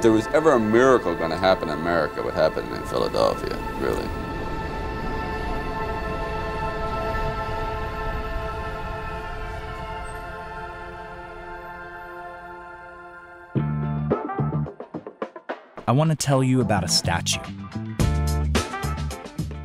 If there was ever a miracle going to happen in America, it would happen in Philadelphia, really. I want to tell you about a statue.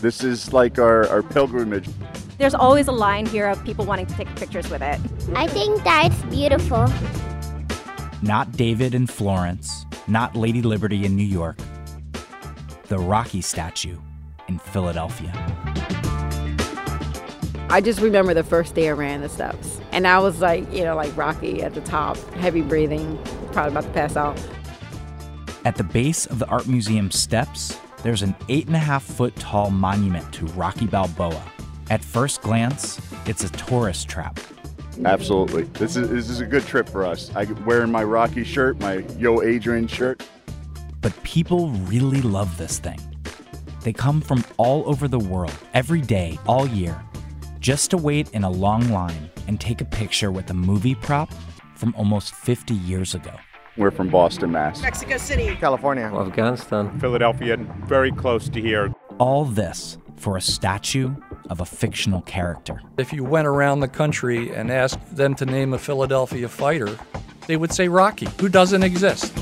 This is like our, our pilgrimage. There's always a line here of people wanting to take pictures with it. I think that's beautiful. Not David in Florence, not Lady Liberty in New York. The Rocky statue in Philadelphia. I just remember the first day I ran the steps. And I was like, you know, like Rocky at the top, heavy breathing, probably about to pass out. At the base of the Art Museum steps, there's an eight and a half foot tall monument to Rocky Balboa. At first glance, it's a tourist trap. Absolutely. This is, this is a good trip for us. I'm wearing my Rocky shirt, my Yo Adrian shirt. But people really love this thing. They come from all over the world, every day, all year, just to wait in a long line and take a picture with a movie prop from almost 50 years ago. We're from Boston, Mass. Mexico City, California, Afghanistan, Philadelphia, very close to here. All this for a statue of a fictional character. If you went around the country and asked them to name a Philadelphia fighter, they would say Rocky, who doesn't exist.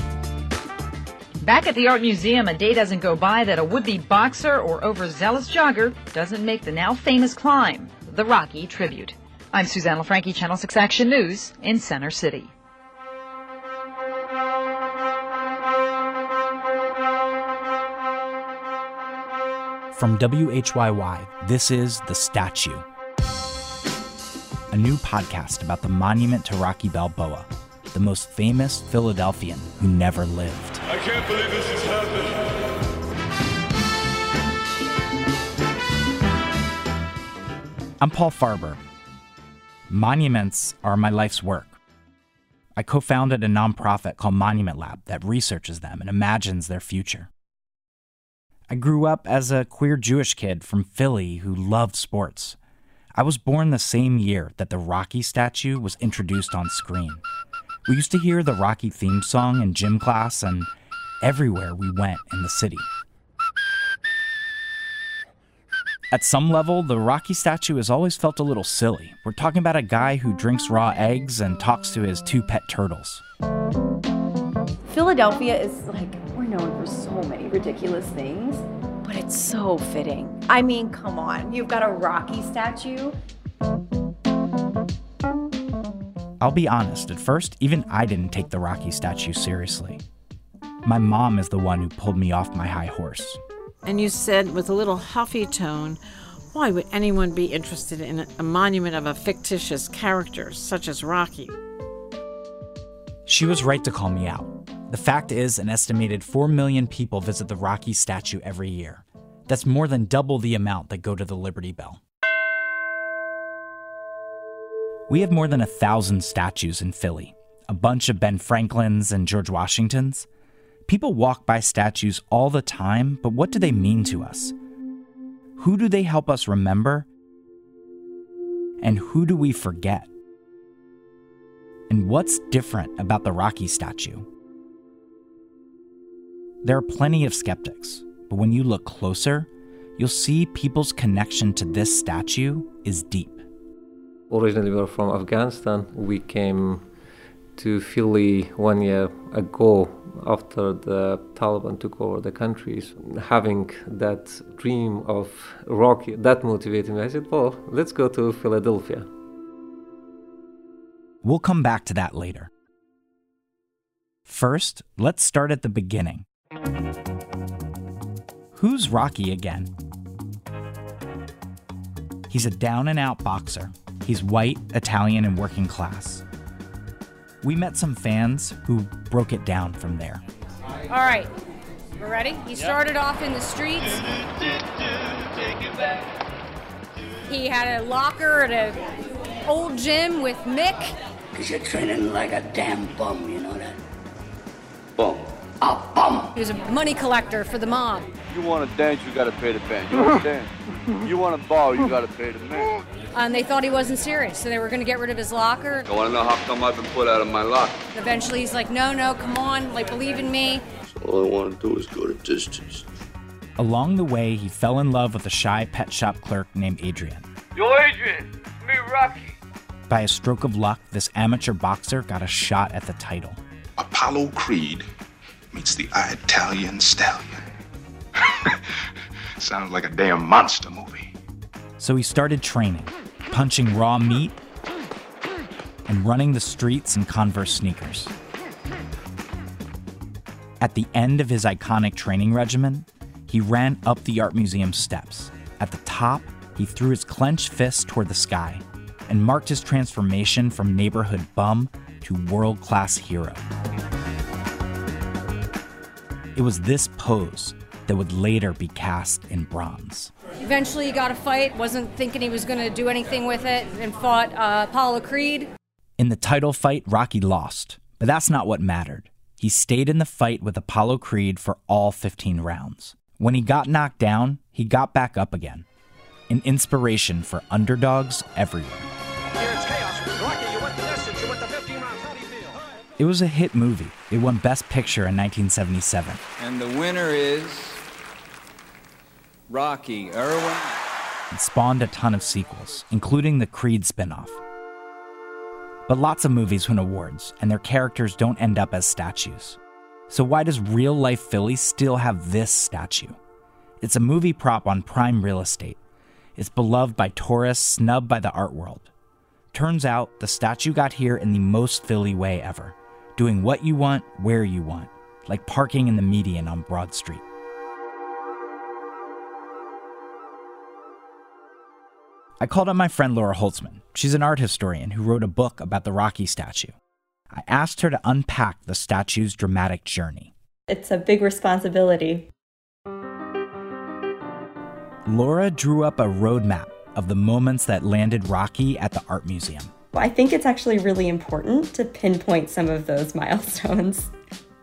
Back at the Art Museum, a day doesn't go by that a would be boxer or overzealous jogger doesn't make the now famous climb, the Rocky Tribute. I'm Suzanne LaFranchi, Channel 6 Action News in Center City. From WHYY, this is The Statue, a new podcast about the monument to Rocky Balboa, the most famous Philadelphian who never lived. I can't believe this has happened. I'm Paul Farber. Monuments are my life's work. I co founded a nonprofit called Monument Lab that researches them and imagines their future. I grew up as a queer Jewish kid from Philly who loved sports. I was born the same year that the Rocky statue was introduced on screen. We used to hear the Rocky theme song in gym class and everywhere we went in the city. At some level, the Rocky statue has always felt a little silly. We're talking about a guy who drinks raw eggs and talks to his two pet turtles. Philadelphia is like known for so many ridiculous things, but it's so fitting. I mean, come on, you've got a Rocky statue. I'll be honest, at first, even I didn't take the Rocky statue seriously. My mom is the one who pulled me off my high horse. And you said with a little huffy tone, why would anyone be interested in a monument of a fictitious character such as Rocky? She was right to call me out. The fact is, an estimated 4 million people visit the Rocky statue every year. That's more than double the amount that go to the Liberty Bell. We have more than a thousand statues in Philly, a bunch of Ben Franklin's and George Washington's. People walk by statues all the time, but what do they mean to us? Who do they help us remember? And who do we forget? And what's different about the Rocky statue? There are plenty of skeptics, but when you look closer, you'll see people's connection to this statue is deep. Originally, we were from Afghanistan. We came to Philly one year ago after the Taliban took over the country. Having that dream of Rocky, that motivated me. I said, well, let's go to Philadelphia. We'll come back to that later. First, let's start at the beginning. Who's Rocky again? He's a down and out boxer. He's white, Italian, and working class. We met some fans who broke it down from there. All right, we're ready? He started off in the streets. He had a locker at an old gym with Mick. Because you're training like a damn bum, you know that? Bum. A bum. He was a money collector for the mob. You want to dance, you got to pay the band. You understand? you want to ball, you got to pay the man. And they thought he wasn't serious, so they were going to get rid of his locker. I want to know how come I've been put out of my locker. Eventually, he's like, no, no, come on, like, believe in me. All I want to do is go to distance. Along the way, he fell in love with a shy pet shop clerk named Adrian. Yo, Adrian, me Rocky. By a stroke of luck, this amateur boxer got a shot at the title. Apollo Creed meets the Italian Stallion. Sounds like a damn monster movie. So he started training, punching raw meat and running the streets in Converse sneakers. At the end of his iconic training regimen, he ran up the art museum steps. At the top, he threw his clenched fist toward the sky and marked his transformation from neighborhood bum to world class hero. It was this pose that would later be cast in bronze. Eventually, he got a fight, wasn't thinking he was going to do anything with it, and fought uh, Apollo Creed. In the title fight, Rocky lost, but that's not what mattered. He stayed in the fight with Apollo Creed for all 15 rounds. When he got knocked down, he got back up again. An inspiration for underdogs everywhere. It was a hit movie. It won Best Picture in 1977. And the winner is Rocky Irwin. It spawned a ton of sequels, including the Creed spinoff. But lots of movies win awards, and their characters don't end up as statues. So why does real life Philly still have this statue? It's a movie prop on prime real estate. It's beloved by tourists, snubbed by the art world. Turns out the statue got here in the most Philly way ever doing what you want, where you want, like parking in the median on Broad Street. I called up my friend Laura Holzman. She's an art historian who wrote a book about the Rocky statue. I asked her to unpack the statue's dramatic journey. It's a big responsibility. Laura drew up a roadmap of the moments that landed Rocky at the art museum. I think it's actually really important to pinpoint some of those milestones.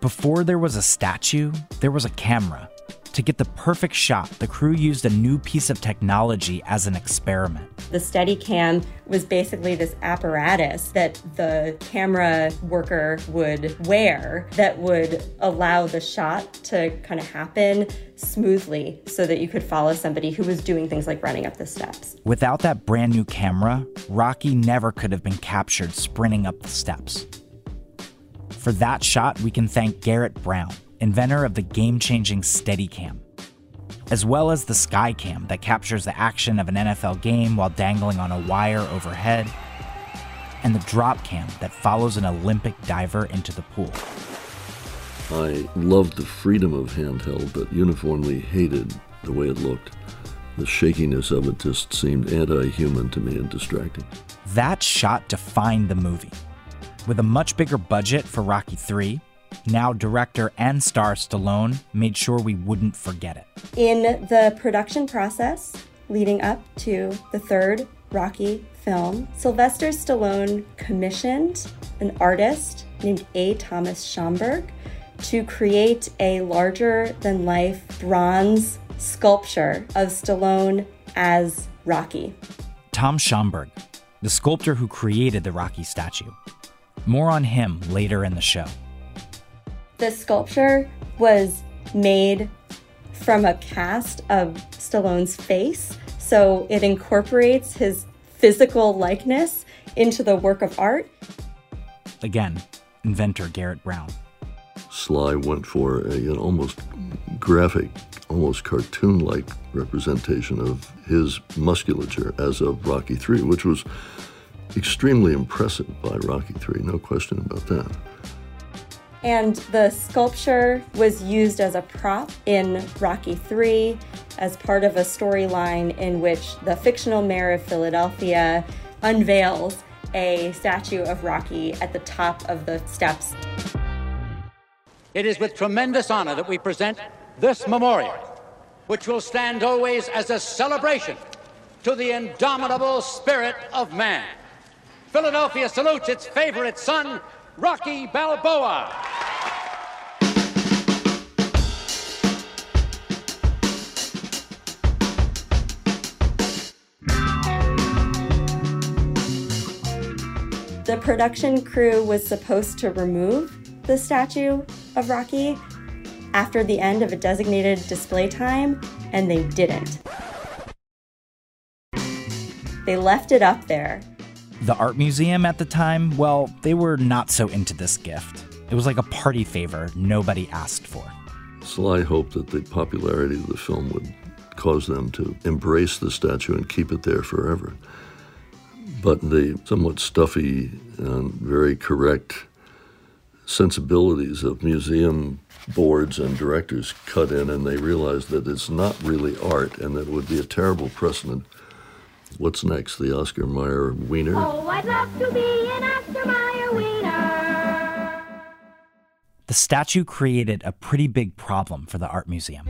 Before there was a statue, there was a camera. To get the perfect shot, the crew used a new piece of technology as an experiment. The Steadicam was basically this apparatus that the camera worker would wear that would allow the shot to kind of happen smoothly so that you could follow somebody who was doing things like running up the steps. Without that brand new camera, Rocky never could have been captured sprinting up the steps. For that shot, we can thank Garrett Brown, inventor of the game changing Steadicam, as well as the Skycam that captures the action of an NFL game while dangling on a wire overhead, and the drop cam that follows an Olympic diver into the pool. I loved the freedom of handheld, but uniformly hated the way it looked. The shakiness of it just seemed anti human to me and distracting. That shot defined the movie. With a much bigger budget for Rocky 3, now director and star Stallone made sure we wouldn't forget it. In the production process leading up to the third Rocky film, Sylvester Stallone commissioned an artist named A. Thomas Schomberg to create a larger than life bronze sculpture of Stallone as Rocky. Tom Schomberg, the sculptor who created the Rocky statue. More on him later in the show. The sculpture was made from a cast of Stallone's face, so it incorporates his physical likeness into the work of art. Again, inventor Garrett Brown. Sly went for a, an almost graphic, almost cartoon like representation of his musculature as of Rocky III, which was extremely impressive by Rocky III, no question about that. And the sculpture was used as a prop in Rocky III as part of a storyline in which the fictional mayor of Philadelphia unveils a statue of Rocky at the top of the steps. It is with tremendous honor that we present this memorial, which will stand always as a celebration to the indomitable spirit of man. Philadelphia salutes its favorite son, Rocky Balboa. The production crew was supposed to remove the statue of Rocky after the end of a designated display time, and they didn't. They left it up there the art museum at the time, well, they were not so into this gift. It was like a party favor nobody asked for. Sly hoped that the popularity of the film would cause them to embrace the statue and keep it there forever. But the somewhat stuffy and very correct sensibilities of museum boards and directors cut in and they realized that it's not really art and that it would be a terrible precedent. What's next? The Oscar Mayer Wiener? Oh, I'd love to be an Oscar Mayer wiener. The statue created a pretty big problem for the art museum.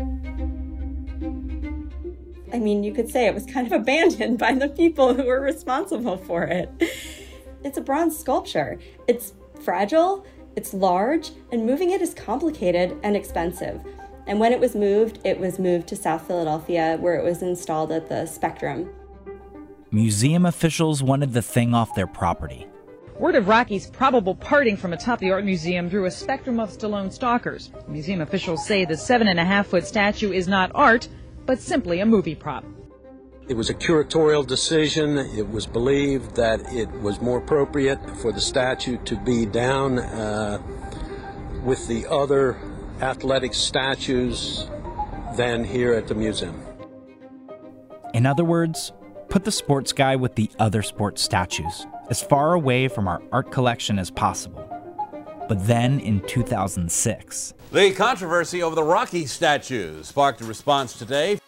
I mean, you could say it was kind of abandoned by the people who were responsible for it. It's a bronze sculpture. It's fragile, it's large, and moving it is complicated and expensive. And when it was moved, it was moved to South Philadelphia, where it was installed at the Spectrum. Museum officials wanted the thing off their property. Word of Rocky's probable parting from atop the art museum drew a spectrum of Stallone stalkers. Museum officials say the seven and a half foot statue is not art, but simply a movie prop. It was a curatorial decision. It was believed that it was more appropriate for the statue to be down uh, with the other athletic statues than here at the museum. In other words, put the sports guy with the other sports statues, as far away from our art collection as possible. But then in 2006, The controversy over the Rocky statue sparked a response today.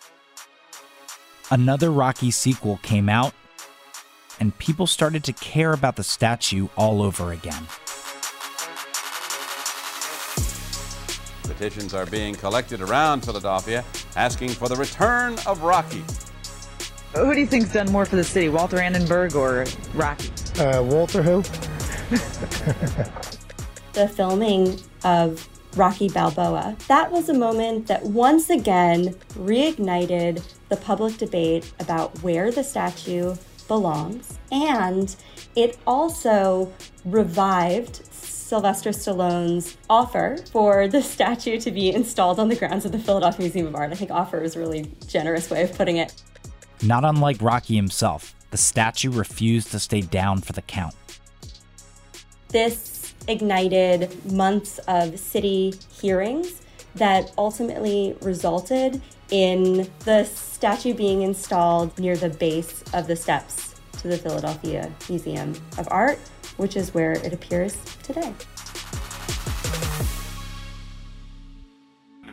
another Rocky sequel came out, and people started to care about the statue all over again. Petitions are being collected around Philadelphia asking for the return of Rocky. Who do you think's done more for the city, Walter Annenberg or Rocky? Uh, Walter who? the filming of Rocky Balboa. That was a moment that once again reignited the public debate about where the statue belongs, and it also revived Sylvester Stallone's offer for the statue to be installed on the grounds of the Philadelphia Museum of Art. I think offer is a really generous way of putting it. Not unlike Rocky himself, the statue refused to stay down for the count. This ignited months of city hearings that ultimately resulted in the statue being installed near the base of the steps to the Philadelphia Museum of Art, which is where it appears today.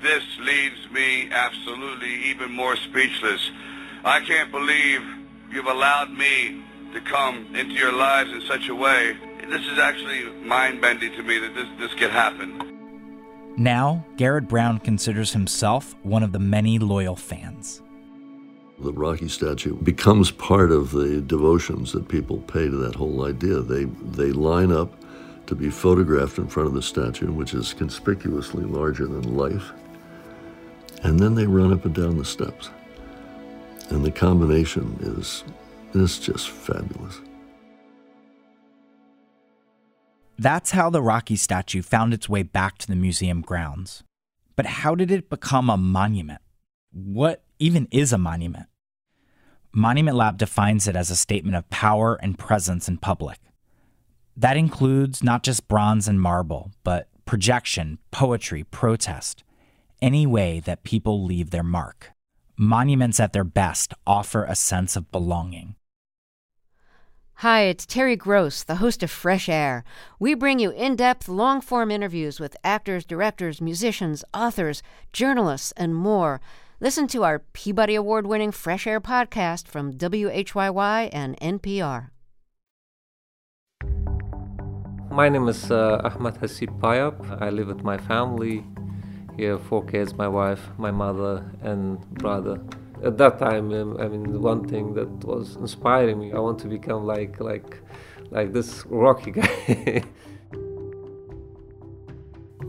This leaves me absolutely even more speechless. I can't believe you've allowed me to come into your lives in such a way. This is actually mind-bending to me that this, this could happen. Now, Garrett Brown considers himself one of the many loyal fans. The Rocky statue becomes part of the devotions that people pay to that whole idea. They, they line up to be photographed in front of the statue, which is conspicuously larger than life, and then they run up and down the steps. And the combination is, is just fabulous. That's how the Rocky statue found its way back to the museum grounds. But how did it become a monument? What even is a monument? Monument Lab defines it as a statement of power and presence in public. That includes not just bronze and marble, but projection, poetry, protest, any way that people leave their mark. Monuments at their best offer a sense of belonging. Hi, it's Terry Gross, the host of Fresh Air. We bring you in depth, long form interviews with actors, directors, musicians, authors, journalists, and more. Listen to our Peabody Award winning Fresh Air podcast from WHYY and NPR. My name is uh, Ahmed Haseeb Payab. I live with my family. Four kids, my wife, my mother, and brother. At that time, um, I mean, one thing that was inspiring me, I want to become like, like, like this Rocky guy.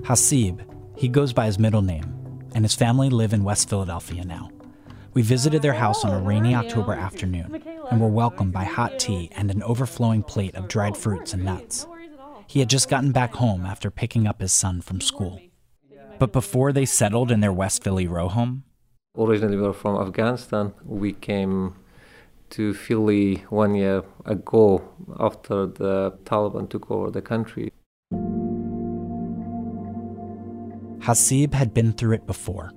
Haseeb, he goes by his middle name, and his family live in West Philadelphia now. We visited their house on a rainy October afternoon and were welcomed by hot tea and an overflowing plate of dried fruits and nuts. He had just gotten back home after picking up his son from school. But before they settled in their West Philly row home, Originally, we were from Afghanistan. We came to Philly one year ago after the Taliban took over the country. Haseeb had been through it before.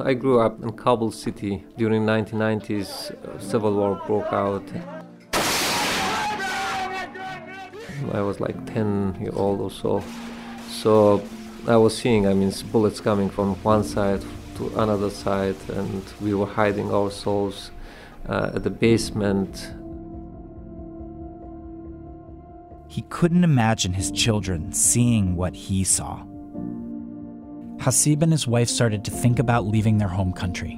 I grew up in Kabul city during 1990s. Civil war broke out. I was like 10 year old or so. So I was seeing, I mean, bullets coming from one side to another side, and we were hiding ourselves uh, at the basement. He couldn't imagine his children seeing what he saw. Haseeb and his wife started to think about leaving their home country.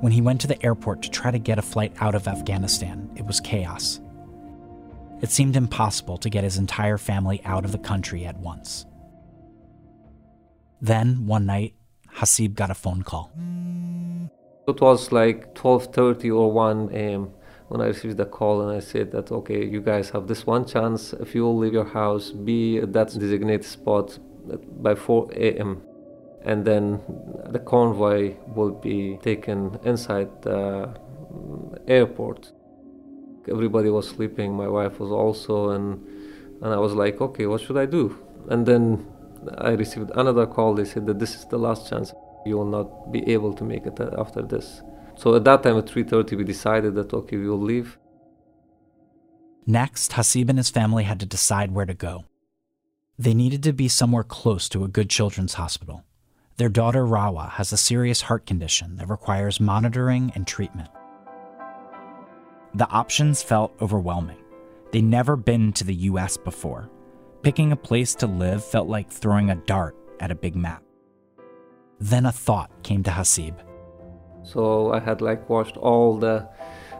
When he went to the airport to try to get a flight out of Afghanistan, it was chaos. It seemed impossible to get his entire family out of the country at once. Then, one night, Haseeb got a phone call. It was like 12:30 or 1 a.m. when I received the call, and I said that okay, you guys have this one chance. If you will leave your house, be at that designated spot by 4 a.m., and then the convoy will be taken inside the airport. Everybody was sleeping. My wife was also, and and I was like, okay, what should I do? And then I received another call. They said that this is the last chance. You will not be able to make it uh, after this. So at that time, at 3:30, we decided that okay, we will leave. Next, Haseeb and his family had to decide where to go. They needed to be somewhere close to a good children's hospital. Their daughter Rawa has a serious heart condition that requires monitoring and treatment. The options felt overwhelming. They'd never been to the US before. Picking a place to live felt like throwing a dart at a big map. Then a thought came to Haseeb. So I had like watched all the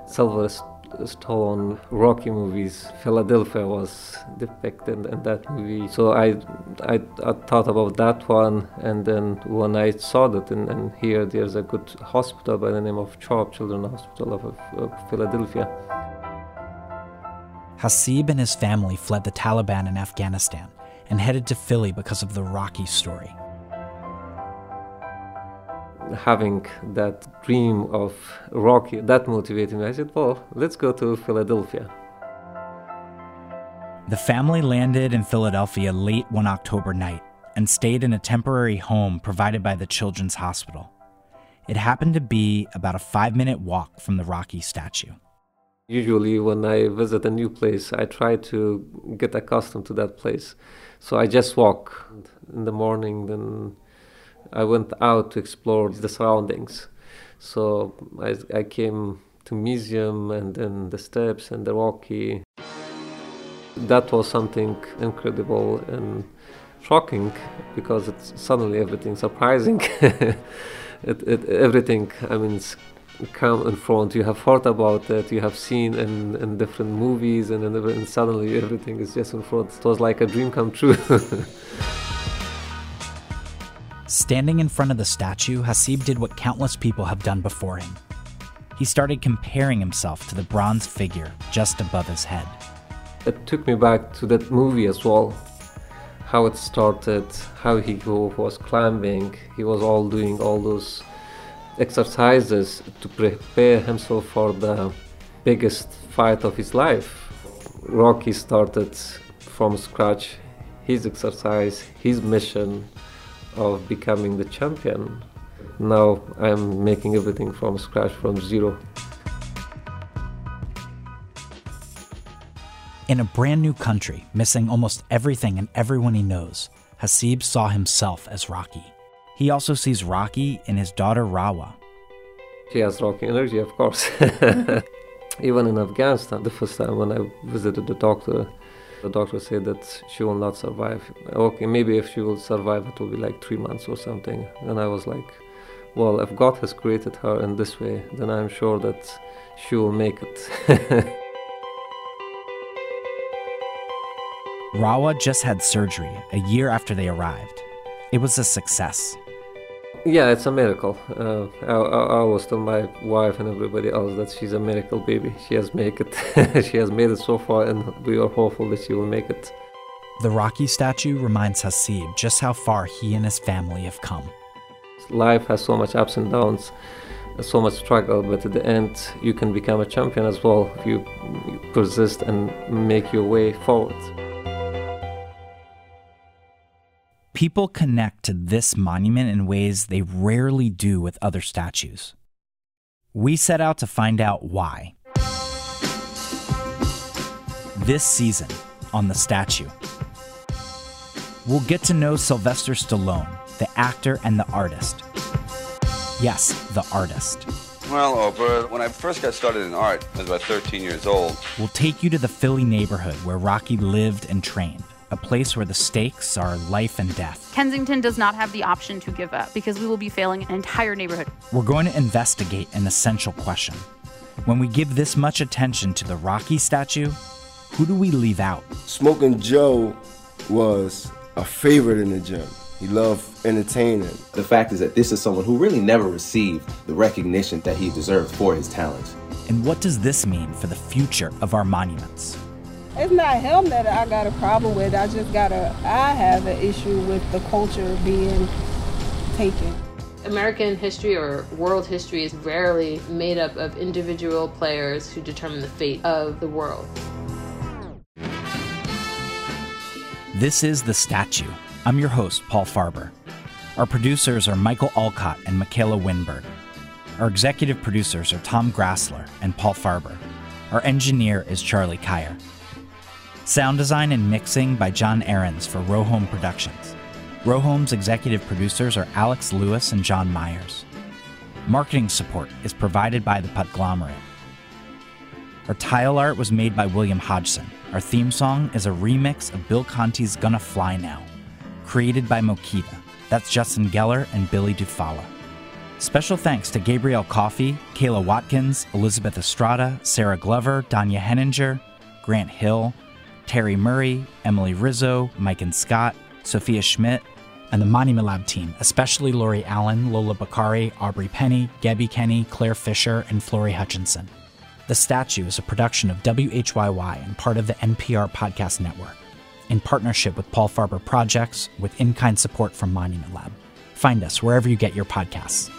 Sylvester Stallone Rocky movies. Philadelphia was depicted in that movie. So I, I, I thought about that one, and then when I saw that, and, and here there's a good hospital by the name of CHOP Children's Hospital of, of Philadelphia. Haseeb and his family fled the Taliban in Afghanistan and headed to Philly because of the Rocky story. Having that dream of Rocky, that motivated me. I said, well, let's go to Philadelphia. The family landed in Philadelphia late one October night and stayed in a temporary home provided by the Children's Hospital. It happened to be about a five minute walk from the Rocky statue. Usually, when I visit a new place, I try to get accustomed to that place. So I just walk in the morning, then I went out to explore the surroundings. So I, I came to museum and then the steps and the Rocky. That was something incredible and shocking because it's suddenly everything surprising. it, it, everything, I mean, come in front. You have thought about it, you have seen in, in different movies, and, and suddenly everything is just in front. It was like a dream come true. Standing in front of the statue, Haseeb did what countless people have done before him. He started comparing himself to the bronze figure just above his head. It took me back to that movie as well. How it started, how he was climbing, he was all doing all those exercises to prepare himself for the biggest fight of his life. Rocky started from scratch his exercise, his mission of becoming the champion. Now I'm making everything from scratch, from zero. In a brand new country, missing almost everything and everyone he knows, Haseeb saw himself as Rocky. He also sees Rocky in his daughter Rawa. She has Rocky energy, of course. Even in Afghanistan, the first time when I visited the doctor, the doctor said that she will not survive. Okay, maybe if she will survive, it will be like three months or something. And I was like, well, if God has created her in this way, then I'm sure that she will make it. Rawa just had surgery a year after they arrived. It was a success. Yeah, it's a miracle. Uh, I, I, I always tell my wife and everybody else that she's a miracle baby. She has made it. she has made it so far, and we are hopeful that she will make it. The Rocky statue reminds Haseeb just how far he and his family have come. Life has so much ups and downs, so much struggle, but at the end, you can become a champion as well if you persist and make your way forward. People connect to this monument in ways they rarely do with other statues. We set out to find out why. This season on the statue, we'll get to know Sylvester Stallone, the actor and the artist. Yes, the artist. Well, Oprah, when I first got started in art, I was about 13 years old. We'll take you to the Philly neighborhood where Rocky lived and trained a place where the stakes are life and death. Kensington does not have the option to give up because we will be failing an entire neighborhood. We're going to investigate an essential question. When we give this much attention to the Rocky statue, who do we leave out? Smoking Joe was a favorite in the gym. He loved entertaining. The fact is that this is someone who really never received the recognition that he deserved for his talents. And what does this mean for the future of our monuments? It's not him that I got a problem with. I just got a, I have an issue with the culture being taken. American history or world history is rarely made up of individual players who determine the fate of the world. This is The Statue. I'm your host, Paul Farber. Our producers are Michael Alcott and Michaela Winberg. Our executive producers are Tom Grassler and Paul Farber. Our engineer is Charlie Kyer. Sound design and mixing by John Ahrens for Rohome Productions. Rohome's executive producers are Alex Lewis and John Myers. Marketing support is provided by the Podglomerate. Our tile art was made by William Hodgson. Our theme song is a remix of Bill Conti's Gonna Fly Now, created by Moquita. That's Justin Geller and Billy Dufala. Special thanks to Gabrielle Coffey, Kayla Watkins, Elizabeth Estrada, Sarah Glover, Danya Henninger, Grant Hill, Terry Murray, Emily Rizzo, Mike and Scott, Sophia Schmidt, and the Monument Lab team, especially Lori Allen, Lola Bakari, Aubrey Penny, Gabby Kenny, Claire Fisher, and Flory Hutchinson. The Statue is a production of WHYY and part of the NPR Podcast Network, in partnership with Paul Farber Projects with in kind support from Monument Lab. Find us wherever you get your podcasts.